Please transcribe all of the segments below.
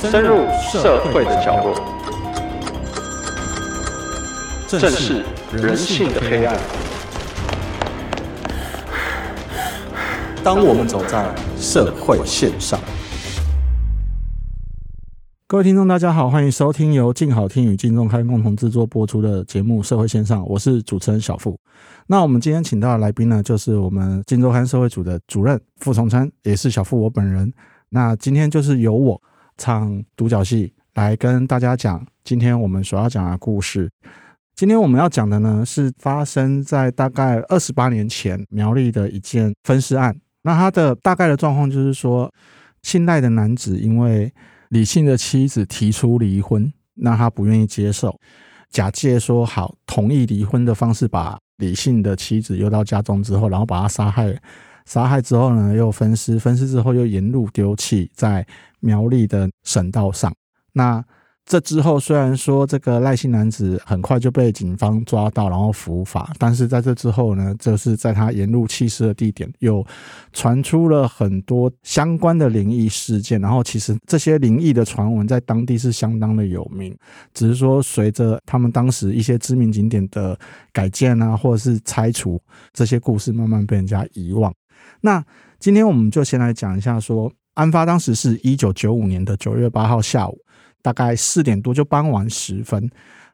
深入社会的角落，正视人性的黑暗。当我们走在社会线上，各位听众，大家好，欢迎收听由静好听与静周刊共同制作播出的节目《社会线上》，我是主持人小富。那我们今天请到的来宾呢，就是我们静周刊社会组的主任傅崇琛，也是小富我本人。那今天就是由我。唱独角戏来跟大家讲今天我们所要讲的故事。今天我们要讲的呢，是发生在大概二十八年前苗栗的一件分尸案。那他的大概的状况就是说，姓赖的男子因为李姓的妻子提出离婚，那他不愿意接受，假借说好同意离婚的方式，把李姓的妻子诱到家中之后，然后把他杀害。杀害之后呢，又分尸，分尸之后又沿路丢弃在苗栗的省道上。那这之后，虽然说这个赖姓男子很快就被警方抓到，然后伏法，但是在这之后呢，就是在他沿路弃尸的地点，又传出了很多相关的灵异事件。然后，其实这些灵异的传闻在当地是相当的有名，只是说随着他们当时一些知名景点的改建啊，或者是拆除，这些故事慢慢被人家遗忘。那今天我们就先来讲一下说，说案发当时是一九九五年的九月八号下午，大概四点多就傍晚时分。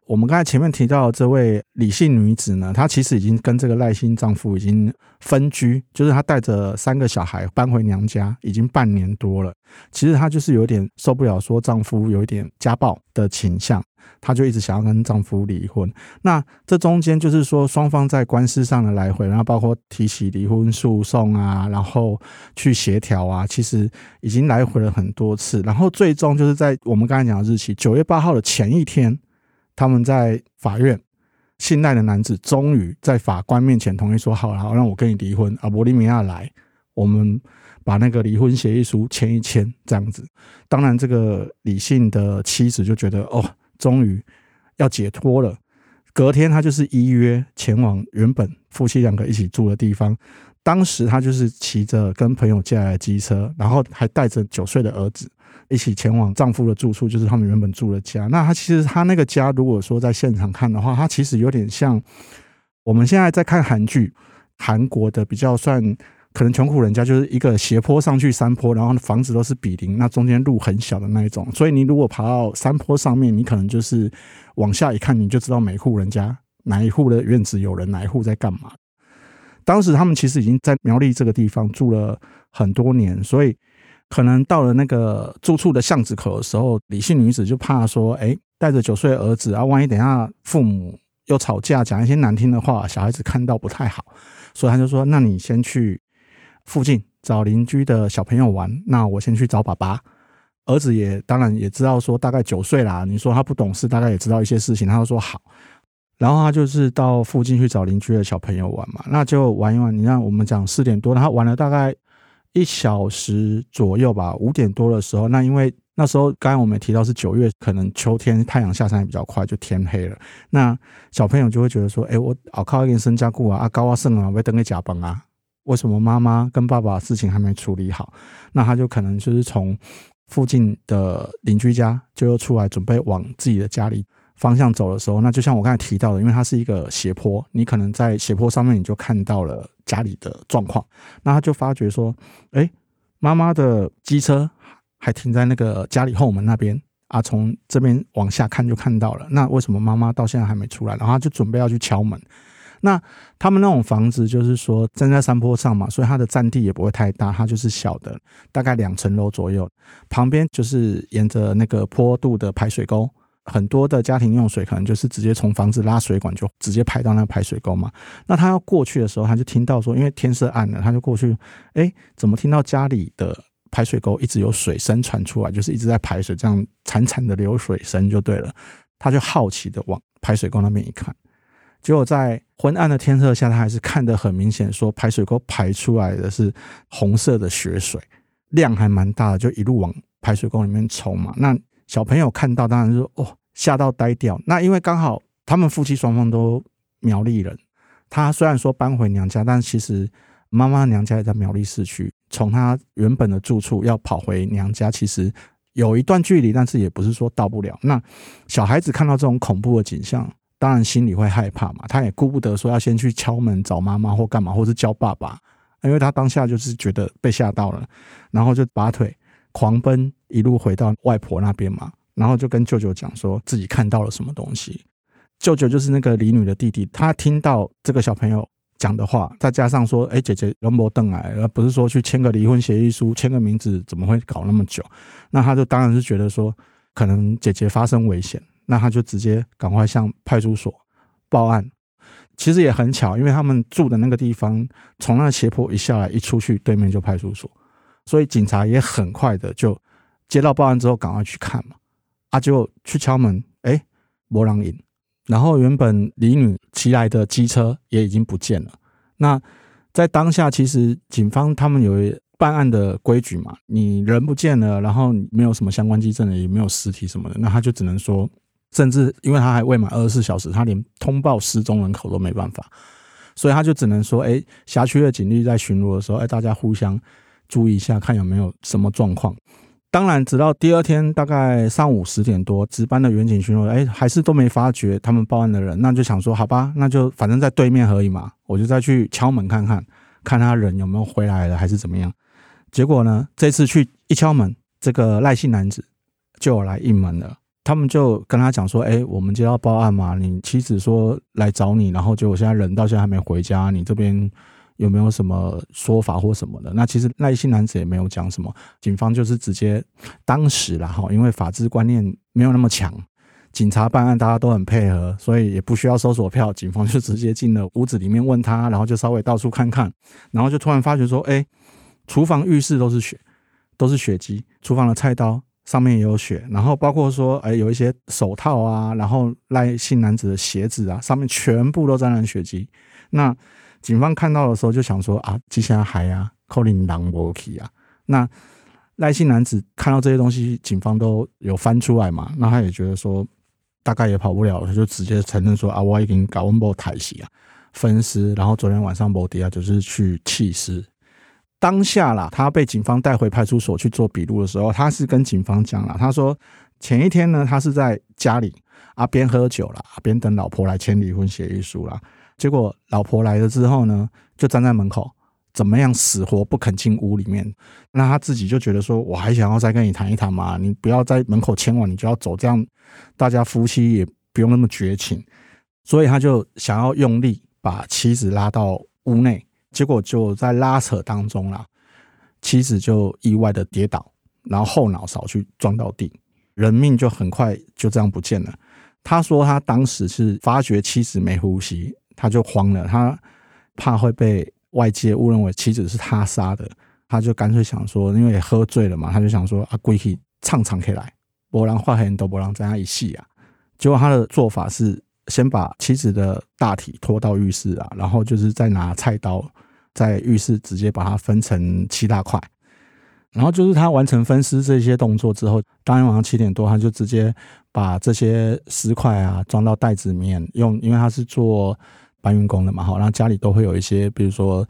我们刚才前面提到的这位李姓女子呢，她其实已经跟这个赖姓丈夫已经分居，就是她带着三个小孩搬回娘家，已经半年多了。其实她就是有点受不了，说丈夫有一点家暴的倾向。她就一直想要跟丈夫离婚，那这中间就是说双方在官司上的来回，然后包括提起离婚诉讼啊，然后去协调啊，其实已经来回了很多次，然后最终就是在我们刚才讲的日期九月八号的前一天，他们在法院，信赖的男子终于在法官面前同意说好了，好，让我跟你离婚，阿波利米亚来，我们把那个离婚协议书签一签，这样子。当然，这个理性的妻子就觉得哦。终于要解脱了。隔天，他就是依约前往原本夫妻两个一起住的地方。当时，他就是骑着跟朋友借来的机车，然后还带着九岁的儿子一起前往丈夫的住处，就是他们原本住的家。那他其实他那个家，如果说在现场看的话，他其实有点像我们现在在看韩剧，韩国的比较算。可能穷苦人家就是一个斜坡上去山坡，然后房子都是比邻，那中间路很小的那一种。所以你如果爬到山坡上面，你可能就是往下一看，你就知道每户人家哪一户的院子有人，哪一户在干嘛。当时他们其实已经在苗栗这个地方住了很多年，所以可能到了那个住处的巷子口的时候，李姓女子就怕说，哎，带着九岁儿子啊，万一等下父母又吵架，讲一些难听的话，小孩子看到不太好，所以他就说，那你先去。附近找邻居的小朋友玩，那我先去找爸爸。儿子也当然也知道说大概九岁啦，你说他不懂事，大概也知道一些事情，他就说好。然后他就是到附近去找邻居的小朋友玩嘛，那就玩一玩。你看我们讲四点多，他玩了大概一小时左右吧。五点多的时候，那因为那时候刚刚我们提到是九月，可能秋天太阳下山也比较快，就天黑了。那小朋友就会觉得说，哎，我好靠一点生加固啊，啊高啊剩啊，我等给甲崩啊。为什么妈妈跟爸爸事情还没处理好？那他就可能就是从附近的邻居家就又出来，准备往自己的家里方向走的时候，那就像我刚才提到的，因为它是一个斜坡，你可能在斜坡上面你就看到了家里的状况。那他就发觉说，哎，妈妈的机车还停在那个家里后门那边啊，从这边往下看就看到了。那为什么妈妈到现在还没出来？然后他就准备要去敲门。那他们那种房子就是说站在山坡上嘛，所以它的占地也不会太大，它就是小的，大概两层楼左右。旁边就是沿着那个坡度的排水沟，很多的家庭用水可能就是直接从房子拉水管就直接排到那个排水沟嘛。那他要过去的时候，他就听到说，因为天色暗了，他就过去，哎，怎么听到家里的排水沟一直有水声传出来，就是一直在排水，这样潺潺的流水声就对了。他就好奇的往排水沟那边一看。结果在昏暗的天色下，他还是看得很明显，说排水沟排出来的是红色的血水，量还蛮大的，就一路往排水沟里面冲嘛。那小朋友看到，当然是哦吓到呆掉。那因为刚好他们夫妻双方都苗栗人，他虽然说搬回娘家，但其实妈妈娘家也在苗栗市区，从他原本的住处要跑回娘家，其实有一段距离，但是也不是说到不了。那小孩子看到这种恐怖的景象，当然心里会害怕嘛，他也顾不得说要先去敲门找妈妈或干嘛，或是叫爸爸，因为他当下就是觉得被吓到了，然后就拔腿狂奔，一路回到外婆那边嘛，然后就跟舅舅讲说自己看到了什么东西。舅舅就是那个李女的弟弟，他听到这个小朋友讲的话，再加上说，哎，姐姐龙伯邓来，而不是说去签个离婚协议书，签个名字，怎么会搞那么久？那他就当然是觉得说，可能姐姐发生危险。那他就直接赶快向派出所报案。其实也很巧，因为他们住的那个地方，从那个斜坡一下来，一出去对面就派出所，所以警察也很快的就接到报案之后，赶快去看嘛。啊，就去敲门，哎，没人应。然后原本李女骑来的机车也已经不见了。那在当下，其实警方他们有办案的规矩嘛，你人不见了，然后没有什么相关机证的，也没有尸体什么的，那他就只能说。甚至因为他还未满二十四小时，他连通报失踪人口都没办法，所以他就只能说：“哎，辖区的警力在巡逻的时候，哎，大家互相注意一下，看有没有什么状况。”当然，直到第二天大概上午十点多，值班的员警巡逻，哎，还是都没发觉他们报案的人，那就想说：“好吧，那就反正在对面而已嘛，我就再去敲门看看，看他人有没有回来了，还是怎么样。”结果呢，这次去一敲门，这个赖姓男子就来应门了。他们就跟他讲说：“哎，我们接到报案嘛，你妻子说来找你，然后结果现在人到现在还没回家，你这边有没有什么说法或什么的？”那其实赖姓男子也没有讲什么，警方就是直接当时啦哈，因为法治观念没有那么强，警察办案大家都很配合，所以也不需要搜索票，警方就直接进了屋子里面问他，然后就稍微到处看看，然后就突然发觉说：“哎，厨房、浴室都是血，都是血迹，厨房的菜刀。”上面也有血，然后包括说，哎，有一些手套啊，然后赖姓男子的鞋子啊，上面全部都沾染血迹。那警方看到的时候就想说啊，接下来还啊，扣林狼博奇啊。那赖姓男子看到这些东西，警方都有翻出来嘛，那他也觉得说大概也跑不了，他就直接承认说啊，我已经搞温波台戏啊，分尸，然后昨天晚上摩迪亚就是去弃尸。当下啦，他被警方带回派出所去做笔录的时候，他是跟警方讲了，他说前一天呢，他是在家里啊边喝酒啦，边等老婆来签离婚协议书啦。结果老婆来了之后呢，就站在门口，怎么样死活不肯进屋里面。那他自己就觉得说，我还想要再跟你谈一谈嘛，你不要在门口签完你就要走，这样大家夫妻也不用那么绝情。所以他就想要用力把妻子拉到屋内。结果就在拉扯当中啦，妻子就意外的跌倒，然后后脑勺去撞到地，人命就很快就这样不见了。他说他当时是发觉妻子没呼吸，他就慌了，他怕会被外界误认为妻子是他杀的，他就干脆想说，因为喝醉了嘛，他就想说啊，归去唱唱可以来，不然化黑都不让在那一戏啊。结果他的做法是先把妻子的大体拖到浴室啊，然后就是再拿菜刀。在浴室直接把它分成七大块，然后就是他完成分尸这些动作之后，当天晚上七点多，他就直接把这些尸块啊装到袋子里面，用，因为他是做搬运工的嘛，哈，然后家里都会有一些，比如说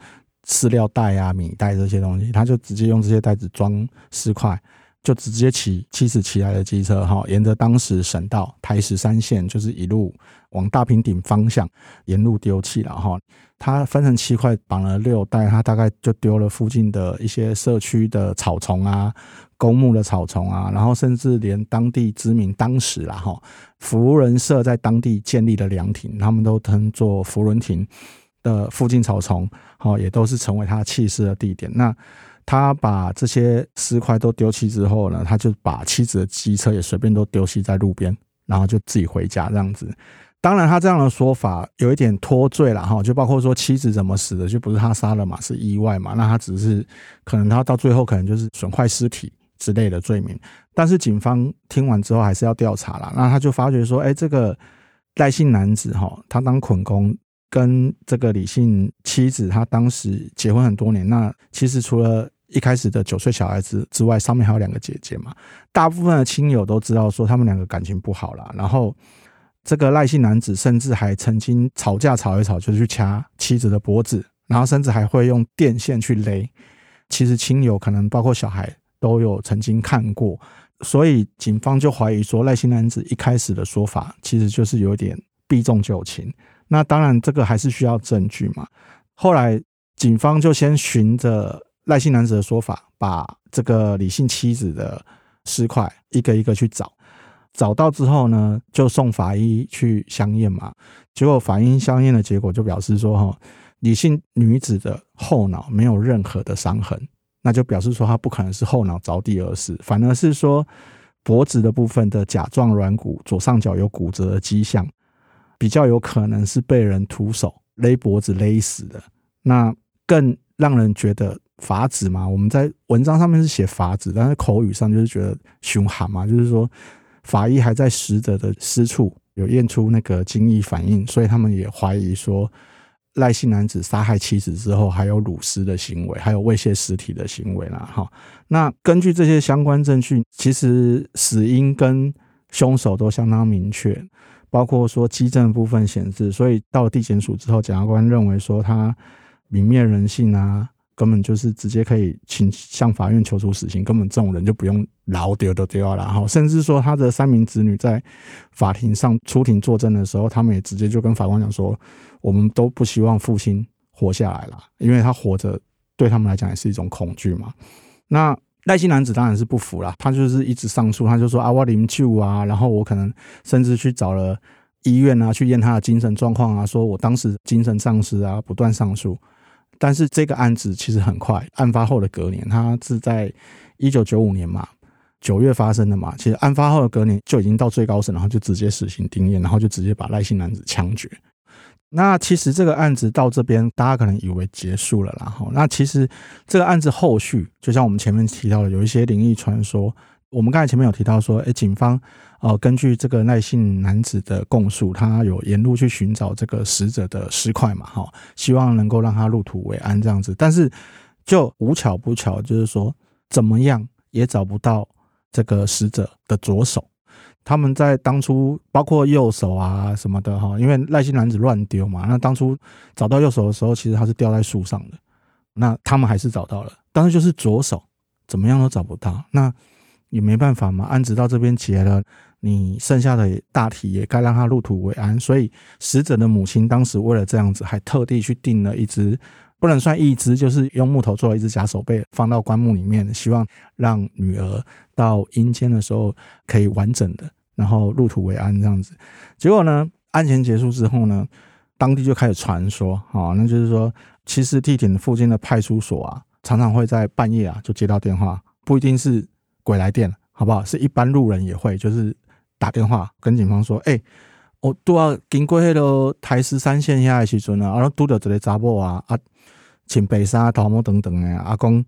饲料袋啊、米袋这些东西，他就直接用这些袋子装尸块。就直接骑妻子骑来的机车哈，沿着当时省道台十三线，就是一路往大平顶方向沿路丢弃了哈。他分成七块，绑了六袋，他大概就丢了附近的一些社区的草丛啊、公墓的草丛啊，然后甚至连当地知名当时啦哈，福伦社在当地建立的凉亭，他们都称作福伦亭的附近草丛，好也都是成为他弃尸的地点。那他把这些尸块都丢弃之后呢，他就把妻子的机车也随便都丢弃在路边，然后就自己回家这样子。当然，他这样的说法有一点脱罪了哈，就包括说妻子怎么死的，就不是他杀了嘛，是意外嘛。那他只是可能他到最后可能就是损坏尸体之类的罪名。但是警方听完之后还是要调查了，那他就发觉说，哎，这个赖姓男子哈，他当捆工。跟这个李姓妻子，他当时结婚很多年。那其实除了一开始的九岁小孩子之外，上面还有两个姐姐嘛。大部分的亲友都知道说他们两个感情不好啦。然后这个赖姓男子甚至还曾经吵架吵一吵，就去掐妻子的脖子，然后甚至还会用电线去勒。其实亲友可能包括小孩都有曾经看过，所以警方就怀疑说赖姓男子一开始的说法其实就是有点避重就轻。那当然这个还是需要证据嘛。后来警方就先循着赖姓男子的说法，把这个李姓妻子的尸块一个一个去找。找到之后呢，就送法医去相验嘛。结果法医相验的结果就表示说，哈，李姓女子的后脑没有任何的伤痕，那就表示说他不可能是后脑着地而死，反而是说脖子的部分的甲状软骨左上角有骨折的迹象，比较有可能是被人徒手勒脖子勒死的。那更让人觉得法子嘛，我们在文章上面是写法子，但是口语上就是觉得凶悍嘛，就是说。法医还在死者的私处有验出那个精液反应，所以他们也怀疑说赖姓男子杀害妻子之后还有掳尸的行为，还有猥亵尸体的行为啦。哈，那根据这些相关证据，其实死因跟凶手都相当明确，包括说迹证部分显示，所以到地检署之后，检察官认为说他泯灭人性啊。根本就是直接可以请向法院求处死刑，根本这种人就不用老丢都丢了。然后甚至说他的三名子女在法庭上出庭作证的时候，他们也直接就跟法官讲说，我们都不希望父亲活下来了，因为他活着对他们来讲也是一种恐惧嘛。那赖姓男子当然是不服了，他就是一直上诉，他就说啊，我啉酒啊，然后我可能甚至去找了医院啊，去验他的精神状况啊，说我当时精神丧失啊，不断上诉。但是这个案子其实很快，案发后的隔年，他是在一九九五年嘛，九月发生的嘛。其实案发后的隔年就已经到最高审，然后就直接死刑定谳，然后就直接把赖姓男子枪决。那其实这个案子到这边，大家可能以为结束了，然后那其实这个案子后续，就像我们前面提到的，有一些灵异传说。我们刚才前面有提到说，诶，警方呃根据这个赖姓男子的供述，他有沿路去寻找这个死者的尸块嘛，哈，希望能够让他入土为安这样子。但是就无巧不巧，就是说怎么样也找不到这个死者的左手。他们在当初包括右手啊什么的哈，因为赖姓男子乱丢嘛，那当初找到右手的时候，其实他是吊在树上的。那他们还是找到了，但是就是左手怎么样都找不到。那也没办法嘛，案子到这边结了，你剩下的大体也该让他入土为安。所以死者的母亲当时为了这样子，还特地去订了一只，不能算一只，就是用木头做了一只假手背，放到棺木里面，希望让女儿到阴间的时候可以完整的，然后入土为安这样子。结果呢，案前结束之后呢，当地就开始传说，啊，那就是说，其实地点附近的派出所啊，常常会在半夜啊就接到电话，不一定是。鬼来电，好不好？是一般路人也会，就是打电话跟警方说：“哎、我都要经过那个台十三线下的时阵啊，然后拄到一个查某啊，啊，穿白纱、头毛等等的，阿公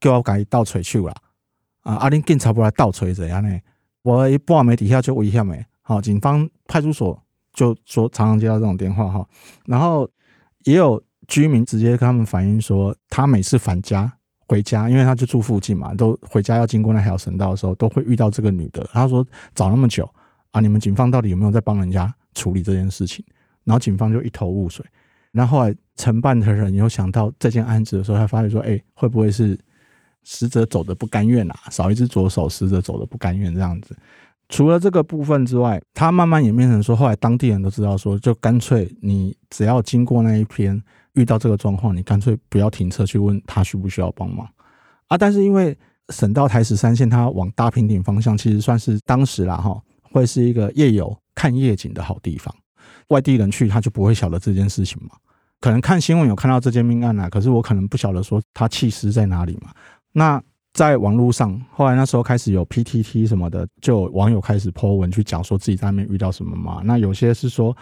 叫我给倒锤手啦，啊，阿恁警察不来倒锤一下呢？我一半暝底下就危险没，好，警方派出所就说常常接到这种电话哈，然后也有居民直接跟他们反映说，他每次返家。回家，因为他就住附近嘛，都回家要经过那条省道的时候，都会遇到这个女的。他说找那么久啊，你们警方到底有没有在帮人家处理这件事情？然后警方就一头雾水。然后后来承办的人有想到这件案子的时候，他发现说，哎、会不会是死者走的不甘愿啊？少一只左手，死者走的不甘愿这样子。除了这个部分之外，他慢慢演变成说，后来当地人都知道说，就干脆你只要经过那一篇。遇到这个状况，你干脆不要停车去问他需不需要帮忙啊！但是因为省道台十三线，它往大平顶方向，其实算是当时啦哈，会是一个夜游看夜景的好地方。外地人去他就不会晓得这件事情嘛，可能看新闻有看到这件命案啊，可是我可能不晓得说他弃尸在哪里嘛。那在网络上，后来那时候开始有 PTT 什么的，就有网友开始 po 文去讲说自己在那边遇到什么嘛。那有些是说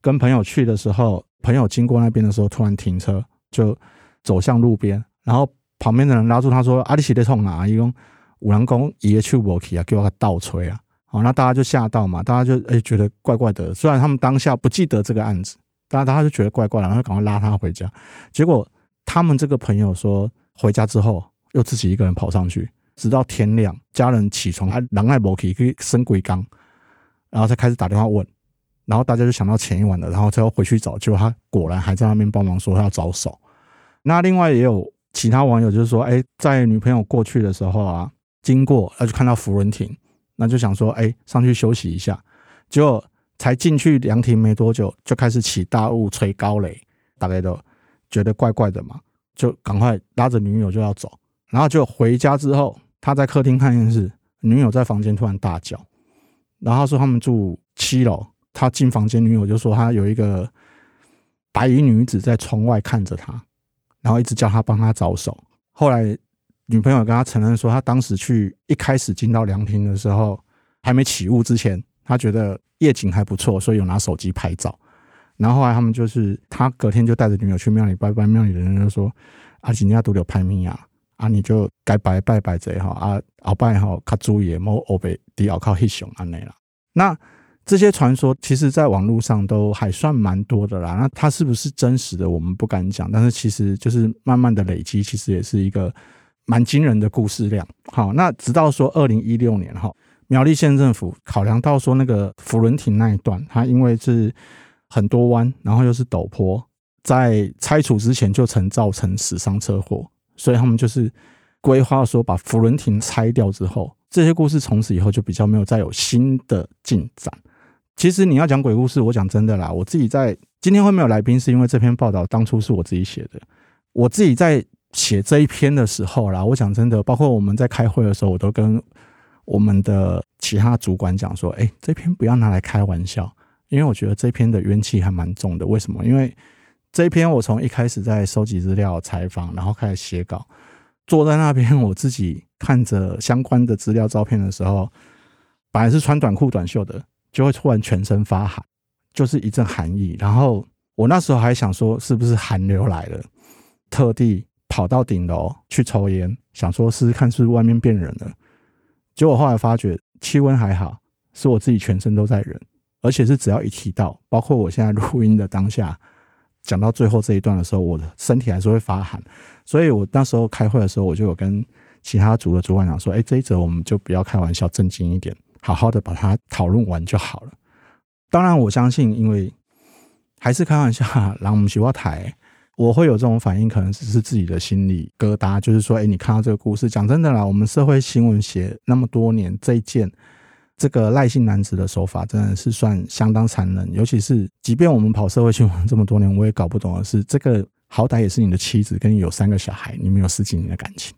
跟朋友去的时候。朋友经过那边的时候，突然停车，就走向路边，然后旁边的人拉住他说：“阿里奇在冲哪？”一共五郎公爷爷去不去啊？给我个倒锤啊！好，那大家就吓到嘛，大家就哎、觉得怪怪的。虽然他们当下不记得这个案子，大家大家就觉得怪怪的，然后赶快拉他回家。结果他们这个朋友说，回家之后又自己一个人跑上去，直到天亮，家人起床还狼爱不去去升鬼缸，然后才开始打电话问。然后大家就想到前一晚的，然后他要回去找，结果他果然还在那边帮忙说他要找手。那另外也有其他网友就是说，哎，在女朋友过去的时候啊，经过，那就看到福伦亭，那就想说，哎，上去休息一下。结果才进去凉亭没多久，就开始起大雾、吹高雷，大家都觉得怪怪的嘛，就赶快拉着女友就要走。然后就回家之后，他在客厅看电视，女友在房间突然大叫。然后说他们住七楼，他进房间，女友就说他有一个白衣女子在窗外看着他，然后一直叫他帮他找手。后来女朋友跟他承认说，他当时去一开始进到凉亭的时候，还没起雾之前，他觉得夜景还不错，所以有拿手机拍照。然后后来他们就是他隔天就带着女友去庙里拜拜，庙里的人就说：“啊，今天都有拍米啊，啊你就该拜拜拜这哈啊，后拜哈卡注意莫欧北迪奥靠黑熊安内了。”那这些传说其实在网络上都还算蛮多的啦。那它是不是真实的，我们不敢讲。但是其实就是慢慢的累积，其实也是一个蛮惊人的故事量。好，那直到说二零一六年哈，苗栗县政府考量到说那个福伦亭那一段，它因为是很多弯，然后又是陡坡，在拆除之前就曾造成死伤车祸，所以他们就是规划说把福伦亭拆掉之后。这些故事从此以后就比较没有再有新的进展。其实你要讲鬼故事，我讲真的啦，我自己在今天会没有来宾，是因为这篇报道当初是我自己写的。我自己在写这一篇的时候啦，我讲真的，包括我们在开会的时候，我都跟我们的其他主管讲说：“哎，这篇不要拿来开玩笑，因为我觉得这篇的怨气还蛮重的。为什么？因为这一篇我从一开始在收集资料、采访，然后开始写稿。”坐在那边，我自己看着相关的资料照片的时候，本来是穿短裤短袖的，就会突然全身发寒，就是一阵寒意。然后我那时候还想说，是不是寒流来了？特地跑到顶楼去抽烟，想说试试看是不是外面变冷了。结果后来发觉气温还好，是我自己全身都在冷，而且是只要一提到，包括我现在录音的当下。讲到最后这一段的时候，我的身体还是会发寒，所以我那时候开会的时候，我就有跟其他组的主管讲说：“哎，这一则我们就不要开玩笑，正经一点，好好的把它讨论完就好了。”当然，我相信，因为还是开玩笑，让我们学台，我会有这种反应，可能只是自己的心理疙瘩，就是说：“哎，你看到这个故事，讲真的啦，我们社会新闻写那么多年，这一件。”这个赖姓男子的手法真的是算相当残忍，尤其是即便我们跑社会新闻这么多年，我也搞不懂的是，这个好歹也是你的妻子，跟你有三个小孩，你们有十几年的感情，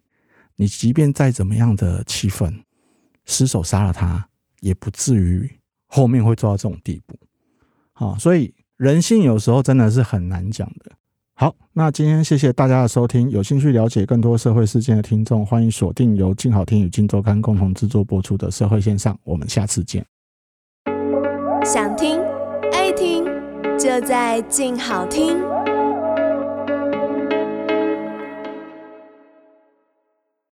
你即便再怎么样的气愤，失手杀了他，也不至于后面会做到这种地步。好，所以人性有时候真的是很难讲的。好，那今天谢谢大家的收听。有兴趣了解更多社会事件的听众，欢迎锁定由静好听与静周刊共同制作播出的《社会线上》。我们下次见。想听爱听，就在静好听。